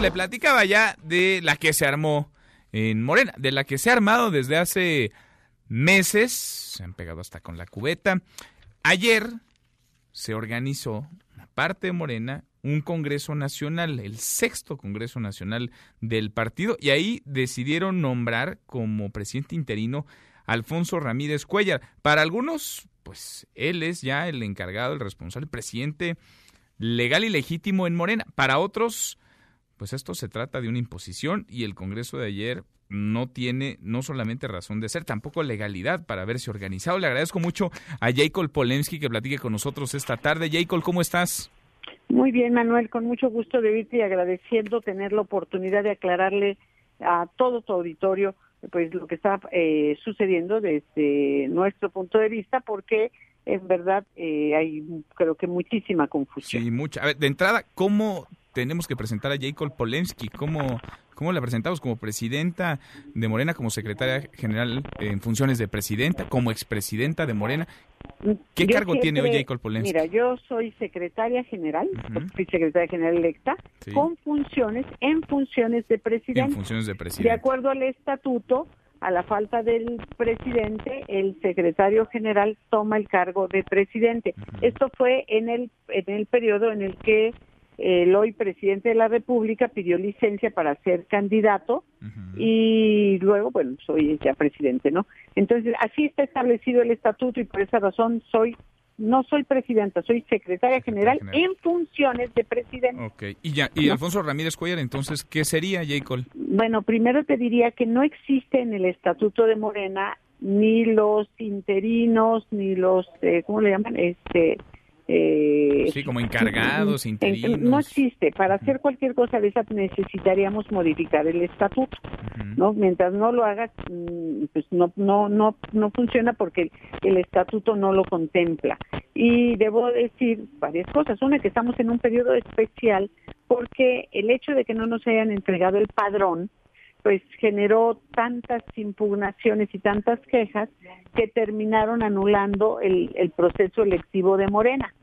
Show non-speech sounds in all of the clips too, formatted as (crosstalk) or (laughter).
Le platicaba ya de la que se armó en Morena, de la que se ha armado desde hace meses, se han pegado hasta con la cubeta. Ayer se organizó una parte de Morena un Congreso Nacional, el sexto Congreso Nacional del partido, y ahí decidieron nombrar como presidente interino Alfonso Ramírez Cuellar. Para algunos, pues él es ya el encargado, el responsable, presidente legal y legítimo en Morena. Para otros, pues esto se trata de una imposición y el Congreso de ayer no tiene no solamente razón de ser, tampoco legalidad para haberse organizado. Le agradezco mucho a Jacob Polensky que platique con nosotros esta tarde. Jacob, ¿cómo estás? Muy bien, Manuel, con mucho gusto de verte y agradeciendo tener la oportunidad de aclararle a todo tu auditorio pues lo que está eh, sucediendo desde nuestro punto de vista, porque en verdad eh, hay creo que muchísima confusión. Sí, mucha. A ver, de entrada, ¿cómo tenemos que presentar a Jacob Polensky? ¿Cómo, ¿Cómo la presentamos? ¿Como presidenta de Morena, como secretaria general en funciones de presidenta, como expresidenta de Morena? ¿Qué cargo tiene hoy Jacob Polensky? Mira, yo soy secretaria general, soy secretaria general electa, con funciones, en funciones de presidente. En funciones de presidente. De acuerdo al estatuto, a la falta del presidente, el secretario general toma el cargo de presidente. Esto fue en el, en el periodo en el que el hoy presidente de la República pidió licencia para ser candidato y luego, bueno, soy ya presidente, ¿no? Entonces, así está establecido el estatuto y por esa razón soy no soy presidenta, soy secretaria general, en funciones de presidente. Ok, y ya, y Alfonso Ramírez Cuellar, entonces, ¿qué sería, Jacob? Bueno, primero te diría que no existe en el estatuto de Morena ni los interinos, ni los, eh, ¿cómo le llaman? Este, eh, sí, como encargados, interinos. No existe. Para hacer cualquier cosa de esa necesitaríamos modificar el estatuto, ¿no? Mientras no lo hagas, mm, pues no, no, no, no funciona porque el estatuto no lo contempla. Y debo decir varias cosas. Una, que estamos en un periodo especial porque el hecho de que no nos hayan entregado el padrón, pues generó tantas impugnaciones y tantas quejas que terminaron anulando el, el proceso electivo de Morena,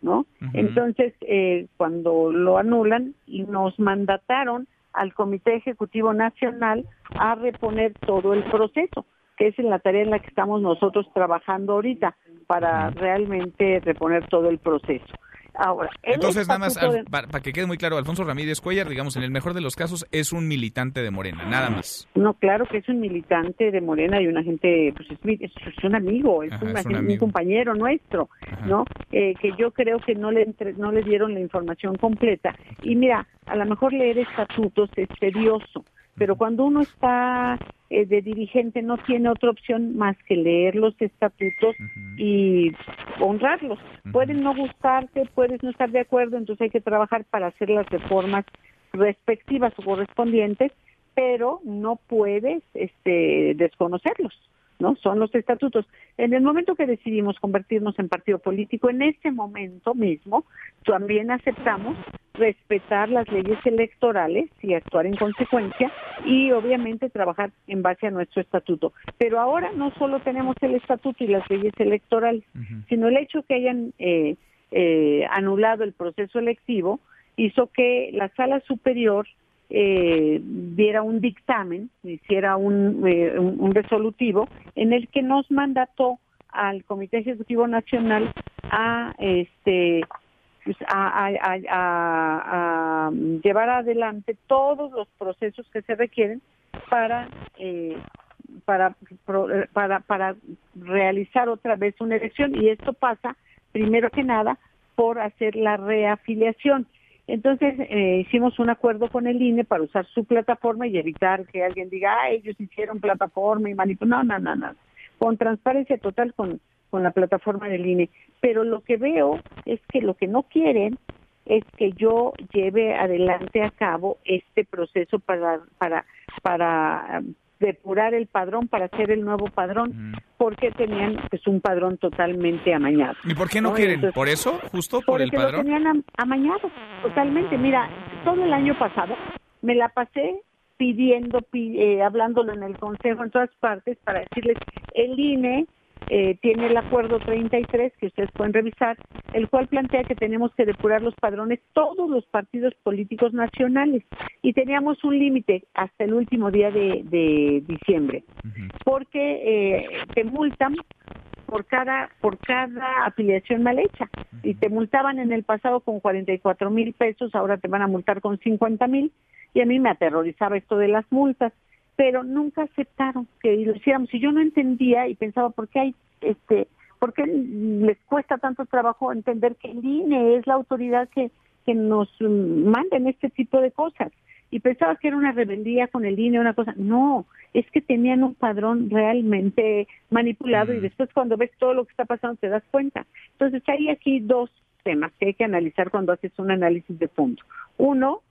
¿no? Entonces, eh, cuando lo anulan, nos mandataron al Comité Ejecutivo Nacional a reponer todo el proceso, que es en la tarea en la que estamos nosotros trabajando ahorita, para realmente reponer todo el proceso. Ahora, entonces nada más para, que quede muy claro, Alfonso Ramírez Cuellar, digamos, en el mejor de los casos es un militante de Morena, nada más. No, claro que es un militante de Morena y una gente, pues es, un amigo, es, un, compañero nuestro, ¿no? Eh, que yo creo que no le no le dieron la información completa. Y mira, a lo mejor leer estatutos es tedioso, pero cuando uno está eh, de dirigente no tiene otra opción más que leer los estatutos y honrarlos. Pueden no gustarte, puedes no estar de acuerdo, entonces hay que trabajar para hacer las reformas respectivas o correspondientes, pero no puedes este, desconocerlos. ¿No? Son los estatutos. En el momento que decidimos convertirnos en partido político, en ese momento mismo, también aceptamos respetar las leyes electorales y actuar en consecuencia y obviamente trabajar en base a nuestro estatuto. Pero ahora no solo tenemos el estatuto y las leyes electorales, sino el hecho que hayan eh, eh, anulado el proceso electivo hizo que la sala superior eh, diera un dictamen, hiciera un, eh, un, resolutivo en el que nos mandató al Comité Ejecutivo Nacional a este pues, a, a, llevar adelante todos los procesos que se requieren para eh, para, para para realizar otra vez una elección. Y esto pasa primero que nada por hacer la reafiliación entonces eh, hicimos un acuerdo con el INE para usar su plataforma y evitar que alguien diga, ah, ellos hicieron plataforma y manipularon. No, no, no, no. Con transparencia total con, con la plataforma del INE. Pero lo que veo es que lo que no quieren es que yo lleve adelante a cabo este proceso para, para, para depurar el padrón para hacer el nuevo padrón, porque tenían pues un padrón totalmente amañado. ¿Y por qué no, quieren? ¿Por eso? ¿Justo por el padrón? Lo tenían amañado, totalmente. Mira, todo el año pasado me la pasé pidiendo, eh, hablándolo en el Consejo, en todas partes, para decirles, el INE eh, tiene el acuerdo 33 que ustedes pueden revisar, el cual plantea que tenemos que depurar los padrones todos los partidos políticos nacionales. Y teníamos un límite hasta el último día de, diciembre, porque eh, te multan por cada por cada afiliación mal hecha. Y te multaban en el pasado con 44 mil pesos, ahora te van a multar con 50 mil. Y a mí me aterrorizaba esto de las multas pero nunca aceptaron que lo hiciéramos. Y yo no entendía y pensaba, ¿por qué hay, este, por qué les cuesta tanto trabajo entender que el INE es la autoridad que, que nos manda en este tipo de cosas? Y pensaba que era una rebeldía con el INE, una cosa. No, es que tenían un padrón realmente manipulado y mm. después cuando ves todo lo que está pasando te das cuenta. Entonces hay aquí dos temas que hay que analizar cuando haces un análisis de fondo. Uno,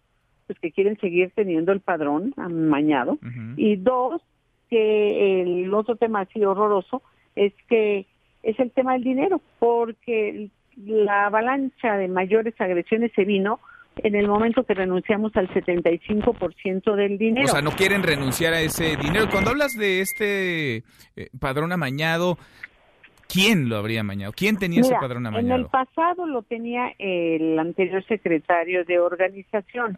pues que quieren seguir teniendo el padrón amañado y dos que el otro tema así horroroso es que es el tema del dinero porque la avalancha de mayores agresiones se vino en el momento que renunciamos al 75% del dinero. O sea, no quieren renunciar a ese dinero. Cuando hablas de este eh, padrón amañado, ¿Quién lo habría amañado? ¿Quién tenía ese padrón amañado? En el pasado lo tenía el anterior secretario de organización,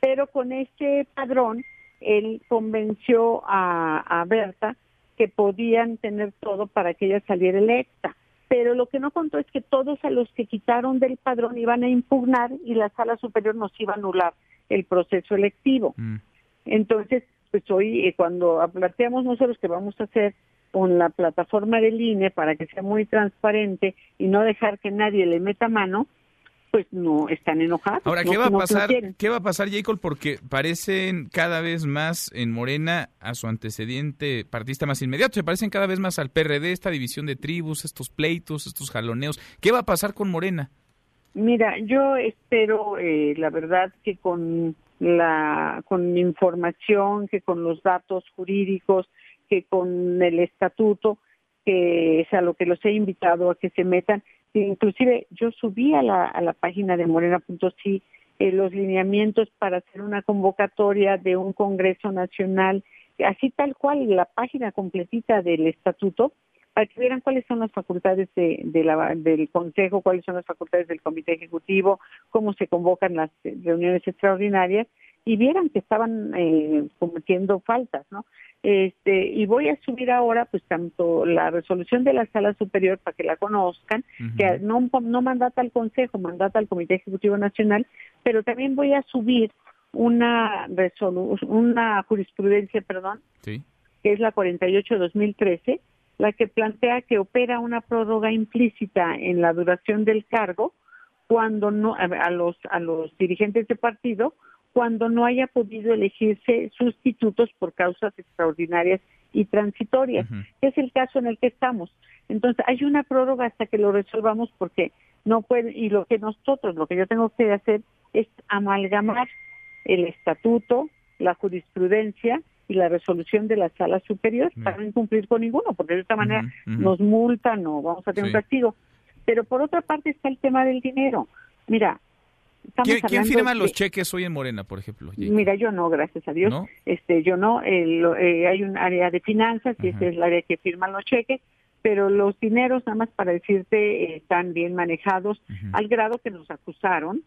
pero con este padrón él convenció a, a Berta que podían tener todo para que ella saliera electa. Pero lo que no contó es que todos a los que quitaron del padrón iban a impugnar y la sala superior nos iba a anular el proceso electivo. Mm. Entonces, pues hoy eh, cuando planteamos nosotros que vamos a hacer con la plataforma del INE para que sea muy transparente y no dejar que nadie le meta mano, pues no están enojados. Ahora, ¿qué va a pasar? ¿Qué va a pasar, Jacob? Porque parecen cada vez más en Morena a su antecedente partista más inmediato. Se parecen cada vez más al PRD, esta división de tribus, estos pleitos, estos jaloneos. ¿Qué va a pasar con Morena? Mira, yo espero, eh, la verdad, que con la con información, que con los datos jurídicos, que con el estatuto, que es a lo que los he invitado a que se metan. Inclusive yo subí a la, a la página de morena.si eh, los lineamientos para hacer una convocatoria de un Congreso Nacional, así tal cual la página completita del estatuto, para que vieran cuáles son las facultades de, la, del Consejo, cuáles son las facultades del Comité Ejecutivo, cómo se convocan las reuniones extraordinarias y vieran que estaban eh, cometiendo faltas, ¿no? Este, y voy a subir ahora, pues, tanto la resolución de la Sala Superior para que la conozcan, que no, no mandata al Consejo, mandata al Comité Ejecutivo Nacional, pero también voy a subir una una jurisprudencia, perdón, que es la 48-2013, la que plantea que opera una prórroga implícita en la duración del cargo cuando no a los a los dirigentes de partido cuando no haya podido elegirse sustitutos por causas extraordinarias y transitorias. Es el caso en el que estamos. Entonces, hay una prórroga hasta que lo resolvamos porque no puede, y lo que nosotros, lo que yo tengo que hacer es amalgamar el estatuto, la jurisprudencia y la resolución de la sala superior para no incumplir con ninguno, porque de esta manera nos multan o vamos a tener un castigo. Pero por otra parte está el tema del dinero. Mira, ¿Quién, firma los cheques hoy en Morena, por ejemplo? Mira, yo no, gracias a Dios. Este, yo no. Eh, hay un área de finanzas y esa es el área que firma los cheques, pero los dineros, nada más para decirte, están bien manejados al grado que nos acusaron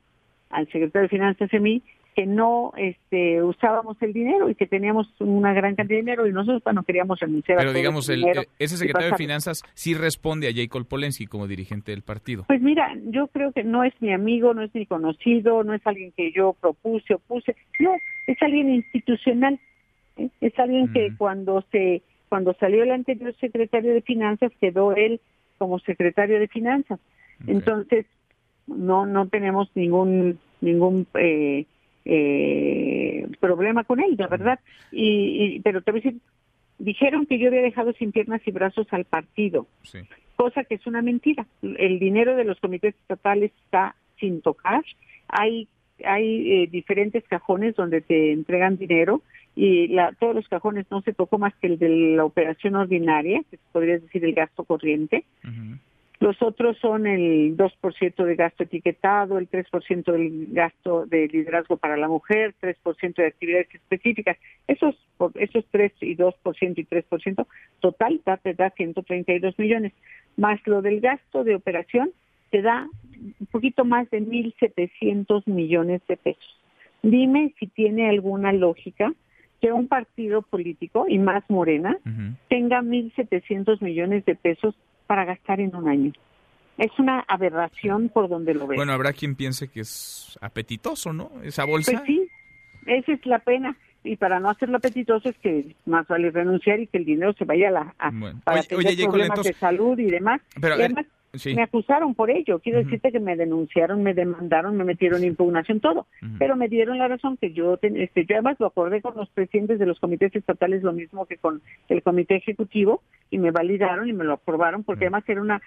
al secretario de Finanzas y mí que no este, usábamos el dinero y que teníamos una gran cantidad de dinero y nosotros no queríamos renunciar Pero digamos, el, eh, ese secretario de Finanzas sí responde a Jacob Polensky como dirigente del partido. Pues mira, yo creo que no es mi amigo, no es mi conocido, no es alguien que yo propuse o puse, no, es alguien institucional, ¿eh? es alguien que cuando se cuando salió el anterior secretario de Finanzas quedó él como secretario de Finanzas. Entonces, no no tenemos ningún ningún eh, eh, problema con él, de verdad. Y, pero te voy a decir, dijeron que yo había dejado sin piernas y brazos al partido, cosa que es una mentira. El dinero de los comités estatales está sin tocar. Hay hay eh, diferentes cajones donde te entregan dinero y la, todos los cajones no se tocó más que el de la operación ordinaria, que podría decir el gasto corriente. Los otros son el 2% de gasto etiquetado, el 3% del gasto de liderazgo para la mujer, 3% de actividades específicas. Esos, esos 3 y 2% y 3%, total te da 132 millones. Más lo del gasto de operación, te da un poquito más de 1.700 millones de pesos. Dime si tiene alguna lógica que un partido político, y más Morena, tenga 1.700 millones de pesos para gastar en un año. Es una aberración por donde lo ve. Bueno, habrá quien piense que es apetitoso, ¿no? Esa bolsa. Pues sí, esa es la pena. Y para no hacerlo apetitoso es que más vale renunciar y que el dinero se vaya a la, para tener problemas de salud y demás. Pero, además, me acusaron por ello. Quiero decirte que me denunciaron, me demandaron, me metieron impugnación, todo. Pero me dieron la razón que yo, este, yo además lo acordé con los presidentes de los comités estatales, lo mismo que con el comité ejecutivo, y me validaron y me lo aprobaron, porque además era una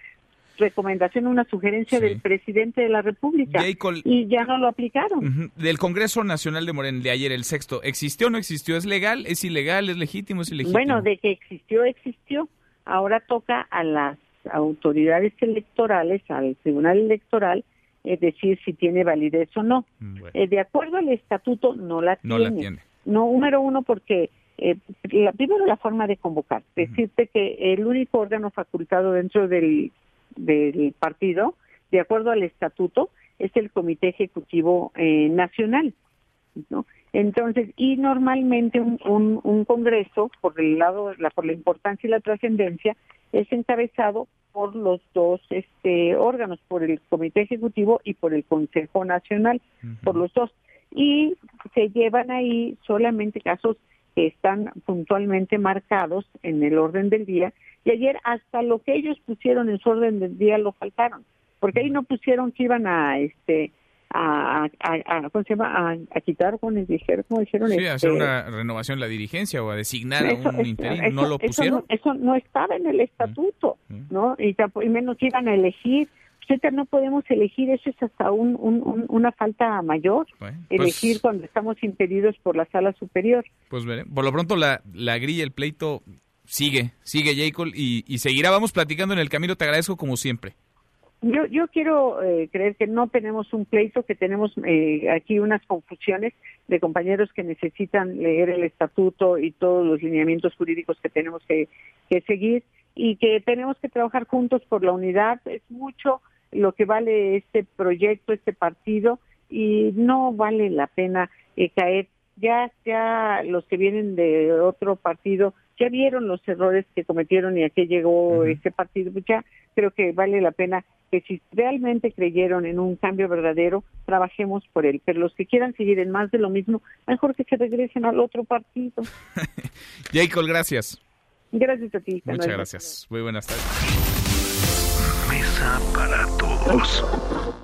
recomendación, una sugerencia del presidente de la República y ya no lo aplicaron. Del Congreso Nacional de Morena de ayer, el sexto, ¿existió o no existió? ¿Es legal? ¿Es ilegal? ¿Es legítimo? ¿Es ilegítimo? Bueno, de que existió, existió. Ahora toca a las autoridades electorales, al Tribunal Electoral, es decir si tiene validez o no. Mm, eh, de acuerdo al estatuto, no la tiene. No, la tiene. no número uno, porque eh, la, primero la forma de convocar. Decirte que el único órgano facultado dentro del, del partido, de acuerdo al estatuto, es el Comité Ejecutivo eh, Nacional. ¿no? Entonces, y normalmente un, un, un, congreso, por el lado, la, por la importancia y la trascendencia, es encabezado por los dos este, órganos, por el Comité Ejecutivo y por el Consejo Nacional, por los dos. Y se llevan ahí solamente casos que están puntualmente marcados en el orden del día. Y ayer hasta lo que ellos pusieron en su orden del día lo faltaron, porque ahí no pusieron que iban a este a, a, ¿cómo se llama? a, quitar, como dijeron, como dijeron sí, hacer este, una renovación de la dirigencia o a designar a un interino, ¿no lo pusieron? Eso no, estaba en el estatuto, mm, mm. ¿no? Y, y menos iban a elegir no podemos elegir, eso es hasta un, una falta mayor, pues elegir cuando estamos impedidos por la sala superior. Pues por lo pronto la, la grilla, el pleito sigue, sigue Jacob y, y seguirá. Vamos platicando en el camino, te agradezco como siempre. Yo, yo quiero eh, creer que no tenemos un pleito, que tenemos eh, aquí unas confusiones de compañeros que necesitan leer el estatuto y todos los lineamientos jurídicos que tenemos que, que seguir y que tenemos que trabajar juntos por la unidad. Es mucho lo que vale este proyecto, este partido, y no vale la pena eh, caer. Ya, ya los que vienen de otro partido ya vieron los errores que cometieron y a qué llegó este partido. Pues ya creo que vale la pena que si realmente creyeron en un cambio verdadero, trabajemos por él. Pero los que quieran seguir en más de lo mismo, mejor que se regresen al otro partido. (laughs) Jacob, gracias. Gracias a ti. Muchas gracias. Muy buenas tardes. Mesa para todos.